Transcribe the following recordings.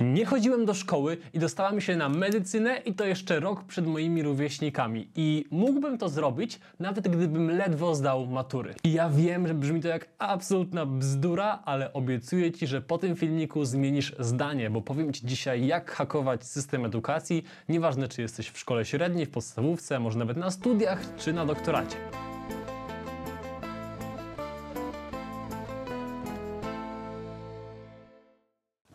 Nie chodziłem do szkoły i dostałem się na medycynę i to jeszcze rok przed moimi rówieśnikami. I mógłbym to zrobić, nawet gdybym ledwo zdał matury. I ja wiem, że brzmi to jak absolutna bzdura, ale obiecuję Ci, że po tym filmiku zmienisz zdanie, bo powiem Ci dzisiaj, jak hakować system edukacji, nieważne czy jesteś w szkole średniej, w podstawówce, może nawet na studiach czy na doktoracie.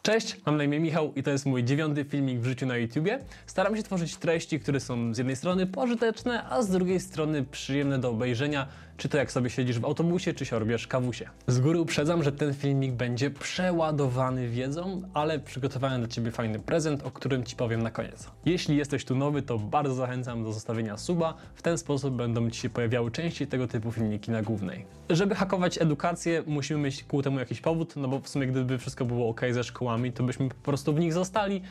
Cześć, mam na imię Michał i to jest mój dziewiąty filmik w życiu na YouTubie. Staram się tworzyć treści, które są z jednej strony pożyteczne, a z drugiej strony przyjemne do obejrzenia, czy to jak sobie siedzisz w autobusie, czy się robisz kawusie. Z góry uprzedzam, że ten filmik będzie przeładowany wiedzą, ale przygotowałem dla Ciebie fajny prezent, o którym Ci powiem na koniec. Jeśli jesteś tu nowy, to bardzo zachęcam do zostawienia suba. W ten sposób będą Ci się pojawiały częściej tego typu filmiki na głównej. Żeby hakować edukację, musimy mieć ku temu jakiś powód, no bo w sumie gdyby wszystko było ok ze szkołami, to byśmy po prostu w nich zostali,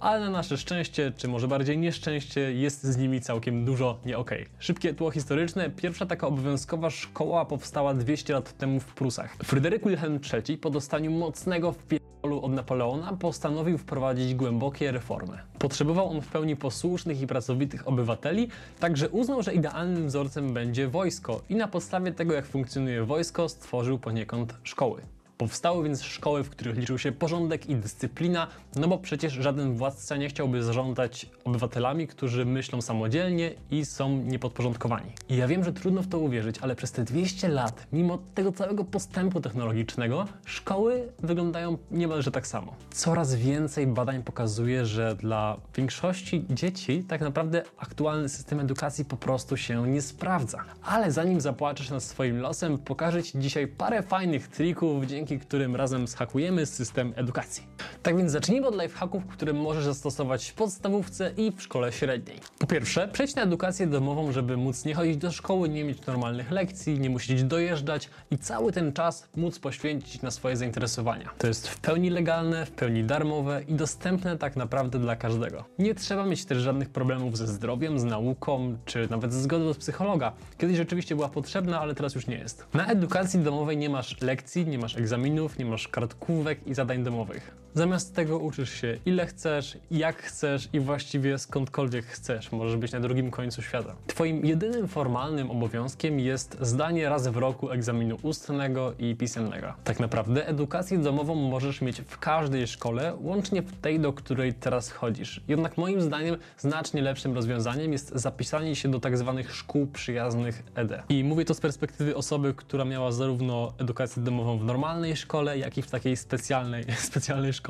ale na nasze szczęście, czy może bardziej nieszczęście, jest z nimi całkiem dużo nie ok. Szybkie tło historyczne. Pierwsza taka obowiązkowa szkoła powstała 200 lat temu w Prusach. Fryderyk Wilhelm III po dostaniu mocnego wpierdolu od Napoleona postanowił wprowadzić głębokie reformy. Potrzebował on w pełni posłusznych i pracowitych obywateli, także uznał, że idealnym wzorcem będzie wojsko i na podstawie tego, jak funkcjonuje wojsko, stworzył poniekąd szkoły. Powstały więc szkoły, w których liczył się porządek i dyscyplina, no bo przecież żaden władca nie chciałby zarządzać obywatelami, którzy myślą samodzielnie i są niepodporządkowani. I ja wiem, że trudno w to uwierzyć, ale przez te 200 lat, mimo tego całego postępu technologicznego, szkoły wyglądają niemalże tak samo. Coraz więcej badań pokazuje, że dla większości dzieci tak naprawdę aktualny system edukacji po prostu się nie sprawdza. Ale zanim zapłaczesz nad swoim losem, pokażę Ci dzisiaj parę fajnych trików, dzięki dzięki którym razem zhakujemy system edukacji. Tak więc zacznijmy od lifehacków, które możesz zastosować w podstawówce i w szkole średniej. Po pierwsze, przejdź na edukację domową, żeby móc nie chodzić do szkoły, nie mieć normalnych lekcji, nie musieć dojeżdżać i cały ten czas móc poświęcić na swoje zainteresowania. To jest w pełni legalne, w pełni darmowe i dostępne tak naprawdę dla każdego. Nie trzeba mieć też żadnych problemów ze zdrowiem, z nauką, czy nawet ze zgody od psychologa. Kiedyś rzeczywiście była potrzebna, ale teraz już nie jest. Na edukacji domowej nie masz lekcji, nie masz egzaminów, egzaminów, nie masz kartkówek i zadań domowych. Zamiast tego uczysz się ile chcesz, jak chcesz i właściwie skądkolwiek chcesz. Możesz być na drugim końcu świata. Twoim jedynym formalnym obowiązkiem jest zdanie raz w roku egzaminu ustnego i pisemnego. Tak naprawdę edukację domową możesz mieć w każdej szkole, łącznie w tej, do której teraz chodzisz. Jednak moim zdaniem znacznie lepszym rozwiązaniem jest zapisanie się do tak zwanych szkół przyjaznych ED. I mówię to z perspektywy osoby, która miała zarówno edukację domową w normalnej szkole, jak i w takiej specjalnej, specjalnej szkole.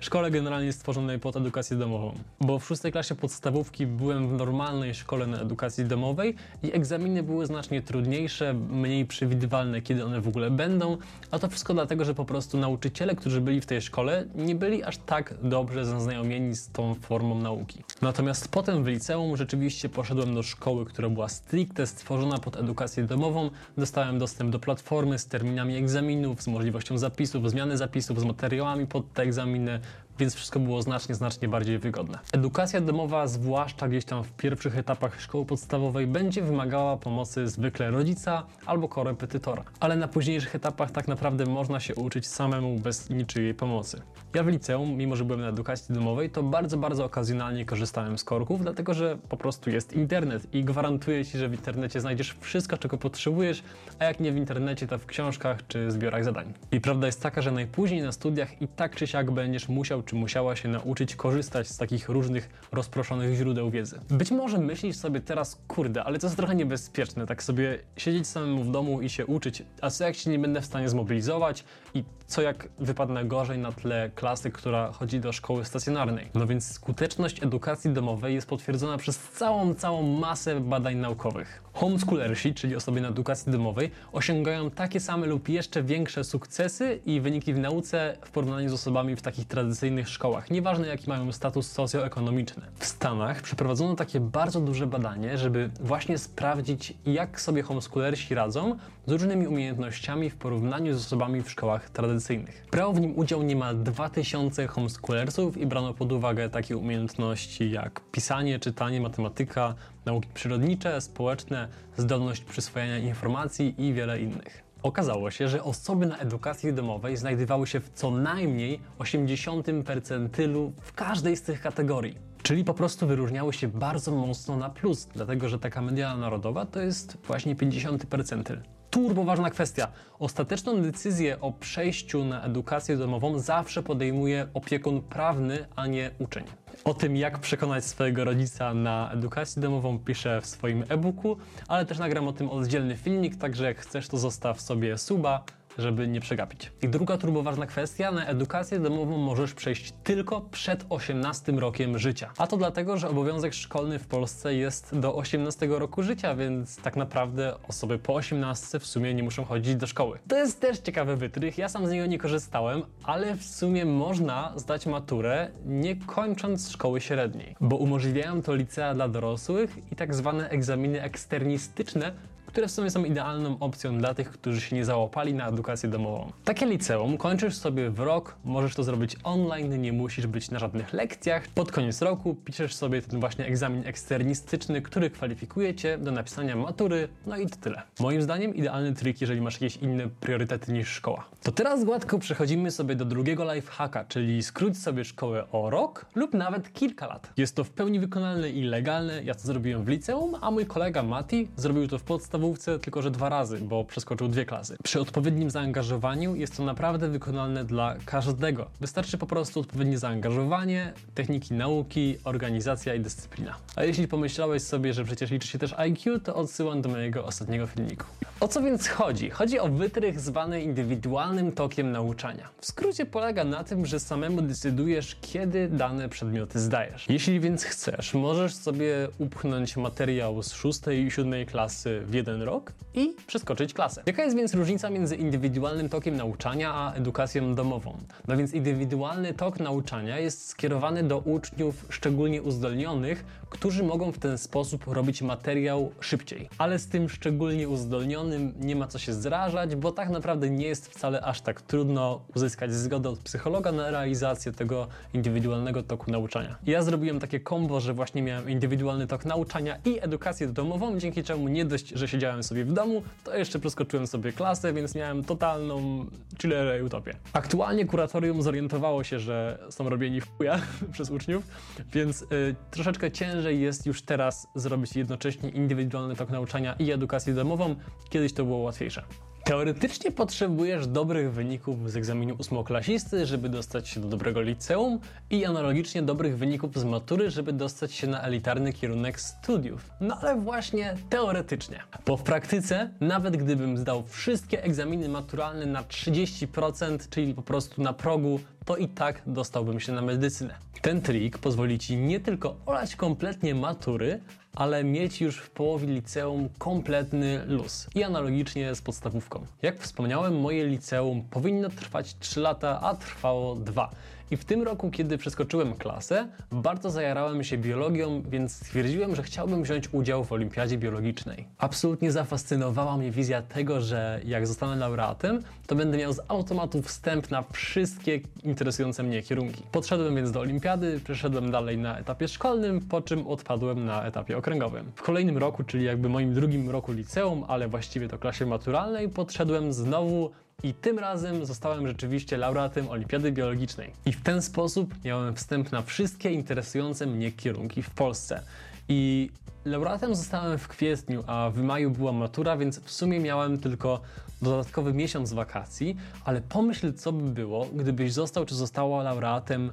Szkole generalnie stworzonej pod edukację domową. Bo w szóstej klasie podstawówki byłem w normalnej szkole na edukacji domowej i egzaminy były znacznie trudniejsze, mniej przewidywalne, kiedy one w ogóle będą, a to wszystko dlatego, że po prostu nauczyciele, którzy byli w tej szkole, nie byli aż tak dobrze zaznajomieni z tą formą nauki. Natomiast potem w liceum rzeczywiście poszedłem do szkoły, która była stricte stworzona pod edukację domową. Dostałem dostęp do platformy z terminami egzaminów, z możliwością zapisów, zmiany zapisów, z materiałami pod te egzaminy, więc wszystko było znacznie, znacznie bardziej wygodne. Edukacja domowa, zwłaszcza gdzieś tam w pierwszych etapach szkoły podstawowej, będzie wymagała pomocy zwykle rodzica albo korepetytora, ale na późniejszych etapach tak naprawdę można się uczyć samemu bez niczyjej pomocy. Ja w liceum, mimo że byłem na edukacji domowej, to bardzo, bardzo okazjonalnie korzystałem z korków, dlatego że po prostu jest internet i gwarantuję Ci, że w internecie znajdziesz wszystko, czego potrzebujesz, a jak nie w internecie, to w książkach czy zbiorach zadań. I prawda jest taka, że najpóźniej na studiach i tak czy siak będziesz musiał czy musiała się nauczyć korzystać z takich różnych rozproszonych źródeł wiedzy. Być może myślisz sobie teraz, kurde, ale to jest trochę niebezpieczne, tak sobie siedzieć samemu w domu i się uczyć, a co jak się nie będę w stanie zmobilizować i co jak wypadnę gorzej na tle klasy, która chodzi do szkoły stacjonarnej. No więc skuteczność edukacji domowej jest potwierdzona przez całą, całą masę badań naukowych. Homeschoolersi, czyli osoby na edukacji domowej, osiągają takie same lub jeszcze większe sukcesy i wyniki w nauce w porównaniu z osobami w takich tradycyjnych szkołach, nieważne jaki mają status socjoekonomiczny. W Stanach przeprowadzono takie bardzo duże badanie, żeby właśnie sprawdzić, jak sobie homeschoolersi radzą z różnymi umiejętnościami w porównaniu z osobami w szkołach tradycyjnych. Brało w nim udział niemal 2000 homeschoolersów i brano pod uwagę takie umiejętności jak pisanie, czytanie, matematyka, nauki przyrodnicze, społeczne, zdolność przyswojenia informacji i wiele innych. Okazało się, że osoby na edukacji domowej znajdowały się w co najmniej 80 percentylu w każdej z tych kategorii. Czyli po prostu wyróżniały się bardzo mocno na plus, dlatego że taka media narodowa to jest właśnie 50 percentyl. Turbo ważna kwestia. Ostateczną decyzję o przejściu na edukację domową zawsze podejmuje opiekun prawny, a nie uczeń. O tym, jak przekonać swojego rodzica na edukację domową, piszę w swoim e-booku, ale też nagram o tym oddzielny filmik, także jak chcesz, to zostaw sobie suba, żeby nie przegapić. I druga turboważna kwestia, na edukację domową możesz przejść tylko przed 18 rokiem życia. A to dlatego, że obowiązek szkolny w Polsce jest do 18 roku życia, więc tak naprawdę osoby po 18 w sumie nie muszą chodzić do szkoły. To jest też ciekawy wytrych, ja sam z niego nie korzystałem, ale w sumie można zdać maturę nie kończąc szkoły średniej, bo umożliwiają to licea dla dorosłych i tak zwane egzaminy eksternistyczne, które w sumie są idealną opcją dla tych, którzy się nie załapali na edukację domową. Takie liceum kończysz sobie w rok, możesz to zrobić online, nie musisz być na żadnych lekcjach. Pod koniec roku piszesz sobie ten właśnie egzamin eksternistyczny, który kwalifikuje cię do napisania matury, no i to tyle. Moim zdaniem idealny trik, jeżeli masz jakieś inne priorytety niż szkoła. To teraz gładko przechodzimy sobie do drugiego lifehacka, czyli skróć sobie szkołę o rok lub nawet kilka lat. Jest to w pełni wykonalne i legalne, ja to zrobiłem w liceum, a mój kolega Mati zrobił to w podstawówce podstawówce tylko że dwa razy, bo przeskoczył dwie klasy. Przy odpowiednim zaangażowaniu jest to naprawdę wykonalne dla każdego. Wystarczy po prostu odpowiednie zaangażowanie, techniki nauki, organizacja i dyscyplina. A jeśli pomyślałeś sobie, że przecież liczy się też IQ, to odsyłam do mojego ostatniego filmiku. O co więc chodzi? Chodzi o wytrych zwany indywidualnym tokiem nauczania. W skrócie polega na tym, że samemu decydujesz, kiedy dane przedmioty zdajesz. Jeśli więc chcesz, możesz sobie upchnąć materiał z 6 i 7 klasy w jeden jeden rok i przeskoczyć klasę. Jaka jest więc różnica między indywidualnym tokiem nauczania a edukacją domową? No więc indywidualny tok nauczania jest skierowany do uczniów szczególnie uzdolnionych, którzy mogą w ten sposób robić materiał szybciej. Ale z tym szczególnie uzdolnionym nie ma co się zrażać, bo tak naprawdę nie jest wcale aż tak trudno uzyskać zgodę od psychologa na realizację tego indywidualnego toku nauczania. Ja zrobiłem takie kombo, że właśnie miałem indywidualny tok nauczania i edukację domową, dzięki czemu nie dość, że siedziałem sobie w domu, to jeszcze przeskoczyłem sobie klasę, więc miałem totalną chillerę utopię. Aktualnie kuratorium zorientowało się, że są robieni w chuja przez uczniów, więc y, troszeczkę ciężej jest już teraz zrobić jednocześnie indywidualny tok nauczania i edukację domową. Kiedyś to było łatwiejsze. Teoretycznie potrzebujesz dobrych wyników z egzaminu ósmoklasisty, żeby dostać się do dobrego liceum i analogicznie dobrych wyników z matury, żeby dostać się na elitarny kierunek studiów. No ale właśnie teoretycznie. Bo w praktyce, nawet gdybym zdał wszystkie egzaminy maturalne na 30%, czyli po prostu na progu, to i tak dostałbym się na medycynę. Ten trik pozwoli Ci nie tylko olać kompletnie matury, ale mieć już w połowie liceum kompletny luz. I analogicznie z podstawówką. Jak wspomniałem, moje liceum powinno trwać 3 lata, a trwało 2. I w tym roku, kiedy przeskoczyłem klasę, bardzo zajarałem się biologią, więc stwierdziłem, że chciałbym wziąć udział w olimpiadzie biologicznej. Absolutnie zafascynowała mnie wizja tego, że jak zostanę laureatem, to będę miał z automatu wstęp na wszystkie interesujące mnie kierunki. Podszedłem więc do olimpiady, przeszedłem dalej na etapie szkolnym, po czym odpadłem na etapie okręgowym. W kolejnym roku, czyli jakby moim drugim roku liceum, ale właściwie to klasie maturalnej, podszedłem znowu i tym razem zostałem rzeczywiście laureatem Olimpiady Biologicznej. I w ten sposób miałem wstęp na wszystkie interesujące mnie kierunki w Polsce. I laureatem zostałem w kwietniu, a w maju była matura, więc w sumie miałem tylko dodatkowy miesiąc wakacji, ale pomyśl, co by było, gdybyś został czy została laureatem y,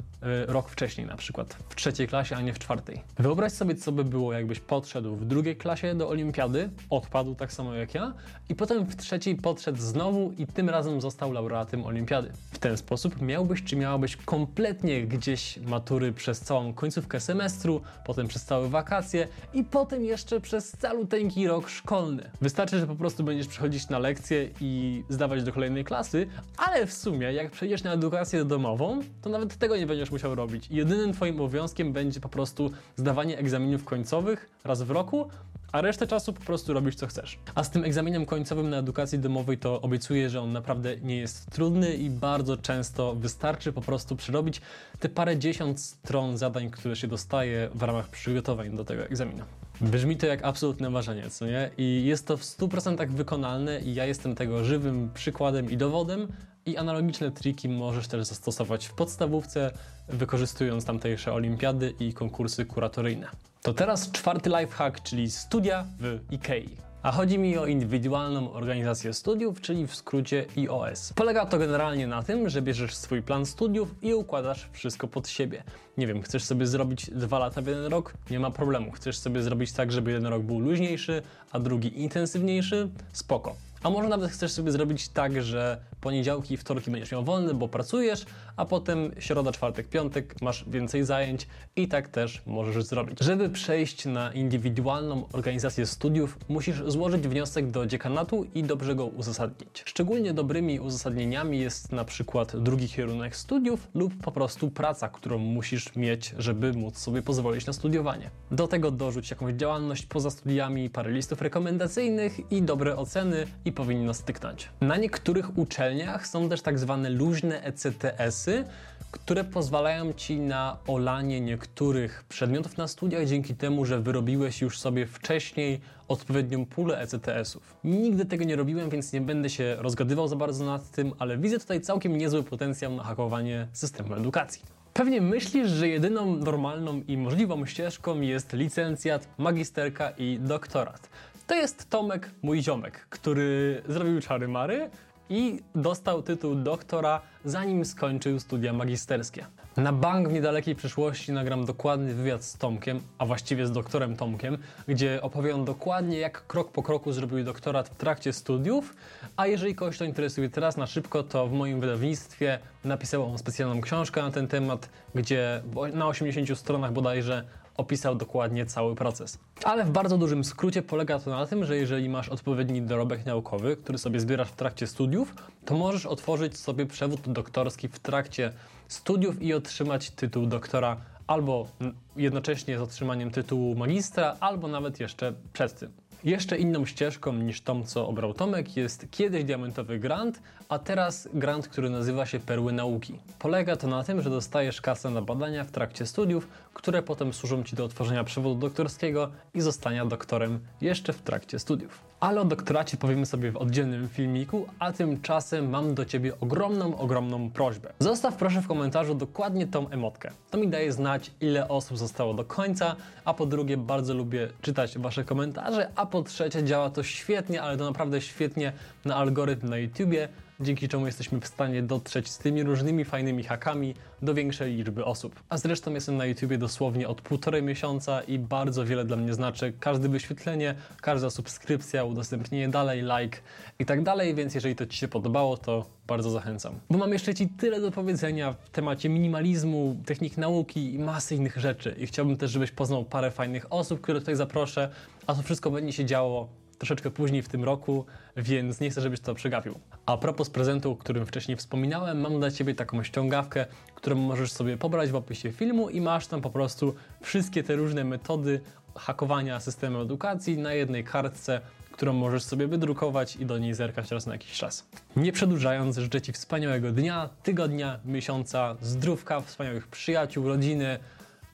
rok wcześniej, na przykład w trzeciej klasie, a nie w czwartej. Wyobraź sobie, co by było, jakbyś podszedł w drugiej klasie do olimpiady, odpadł tak samo jak ja, i potem w trzeciej podszedł znowu i tym razem został laureatem olimpiady. W ten sposób miałbyś czy miałabyś kompletnie gdzieś matury przez całą końcówkę semestru, potem przez całe wakacje i potem jeszcze przez caluteńki rok szkolny. Wystarczy, że po prostu będziesz przychodzić na lekcje i zdawać do kolejnej klasy, ale w sumie jak przejdziesz na edukację domową, to nawet tego nie będziesz musiał robić. Jedynym twoim obowiązkiem będzie po prostu zdawanie egzaminów końcowych raz w roku, a resztę czasu po prostu robisz co chcesz. A z tym egzaminem końcowym na edukacji domowej to obiecuję, że on naprawdę nie jest trudny i bardzo często wystarczy po prostu przerobić te parę dziesiąt stron zadań, które się dostaje w ramach przygotowań do tego egzaminu. Brzmi to jak absolutne marzenie, co nie? I jest to w 100% wykonalne i ja jestem tego żywym przykładem i dowodem. I analogiczne triki możesz też zastosować w podstawówce, wykorzystując tamtejsze olimpiady i konkursy kuratoryjne. To teraz czwarty lifehack, czyli studia w IKEA. A chodzi mi o indywidualną organizację studiów, czyli w skrócie IOS. Polega to generalnie na tym, że bierzesz swój plan studiów i układasz wszystko pod siebie. Nie wiem, chcesz sobie zrobić dwa lata w jeden rok? Nie ma problemu. Chcesz sobie zrobić tak, żeby jeden rok był luźniejszy, a drugi intensywniejszy? Spoko. A może nawet chcesz sobie zrobić tak, że poniedziałki i wtorki będziesz miał wolny, bo pracujesz, a potem środa, czwartek, piątek masz więcej zajęć i tak też możesz zrobić. Żeby przejść na indywidualną organizację studiów, musisz złożyć wniosek do dziekanatu i dobrze go uzasadnić. Szczególnie dobrymi uzasadnieniami jest na przykład drugi kierunek studiów lub po prostu praca, którą musisz mieć, żeby móc sobie pozwolić na studiowanie. Do tego dorzuć jakąś działalność poza studiami, parę listów rekomendacyjnych i dobre oceny i powinno styknąć. Na niektórych uczelniach są też tak zwane luźne ECTS-y, które pozwalają Ci na olanie niektórych przedmiotów na studiach dzięki temu, że wyrobiłeś już sobie wcześniej odpowiednią pulę ECTS-ów. Nigdy tego nie robiłem, więc nie będę się rozgadywał za bardzo nad tym, ale widzę tutaj całkiem niezły potencjał na hakowanie systemu edukacji. Pewnie myślisz, że jedyną normalną i możliwą ścieżką jest licencjat, magisterka i doktorat. To jest Tomek, mój ziomek, który zrobił czary mary i dostał tytuł doktora, zanim skończył studia magisterskie. Na bank w niedalekiej przyszłości nagram dokładny wywiad z Tomkiem, a właściwie z doktorem Tomkiem, gdzie opowie on dokładnie, jak krok po kroku zrobił doktorat w trakcie studiów. A jeżeli kogoś to interesuje teraz na szybko, to w moim wydawnictwie napisał on specjalną książkę na ten temat, gdzie na 80 stronach bodajże opisał dokładnie cały proces. Ale w bardzo dużym skrócie polega to na tym, że jeżeli masz odpowiedni dorobek naukowy, który sobie zbierasz w trakcie studiów, to możesz otworzyć sobie przewód doktorski w trakcie studiów i otrzymać tytuł doktora albo jednocześnie z otrzymaniem tytułu magistra, albo nawet jeszcze przed tym. Jeszcze inną ścieżką niż tą, co obrał Tomek, jest kiedyś diamentowy grant, a teraz grant, który nazywa się Perły Nauki. Polega to na tym, że dostajesz kasę na badania w trakcie studiów, które potem służą Ci do otworzenia przewodu doktorskiego i zostania doktorem jeszcze w trakcie studiów. Ale o doktoracie powiemy sobie w oddzielnym filmiku, a tymczasem mam do Ciebie ogromną, ogromną prośbę. Zostaw proszę w komentarzu dokładnie tą emotkę. To mi daje znać, ile osób zostało do końca, a po drugie bardzo lubię czytać Wasze komentarze, a po trzecie działa to świetnie, ale to naprawdę świetnie na algorytm na YouTubie, dzięki czemu jesteśmy w stanie dotrzeć z tymi różnymi fajnymi hakami do większej liczby osób. A zresztą jestem na YouTubie dosłownie od półtorej miesiąca i bardzo wiele dla mnie znaczy każde wyświetlenie, każda subskrypcja, udostępnienie dalej, like i tak dalej, więc jeżeli to Ci się podobało, to bardzo zachęcam. Bo mam jeszcze Ci tyle do powiedzenia w temacie minimalizmu, technik nauki i masy innych rzeczy i chciałbym też, żebyś poznał parę fajnych osób, które tutaj zaproszę, a to wszystko będzie się działo troszeczkę później w tym roku, więc nie chcę, żebyś to przegapił. A propos prezentu, o którym wcześniej wspominałem, mam dla Ciebie taką ściągawkę, którą możesz sobie pobrać w opisie filmu i masz tam po prostu wszystkie te różne metody hakowania systemu edukacji na jednej kartce, którą możesz sobie wydrukować i do niej zerkać raz na jakiś czas. Nie przedłużając, życzę Ci wspaniałego dnia, tygodnia, miesiąca, zdrówka, wspaniałych przyjaciół, rodziny,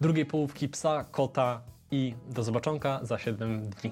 drugiej połówki psa, kota i do zobaczonka za 7 dni.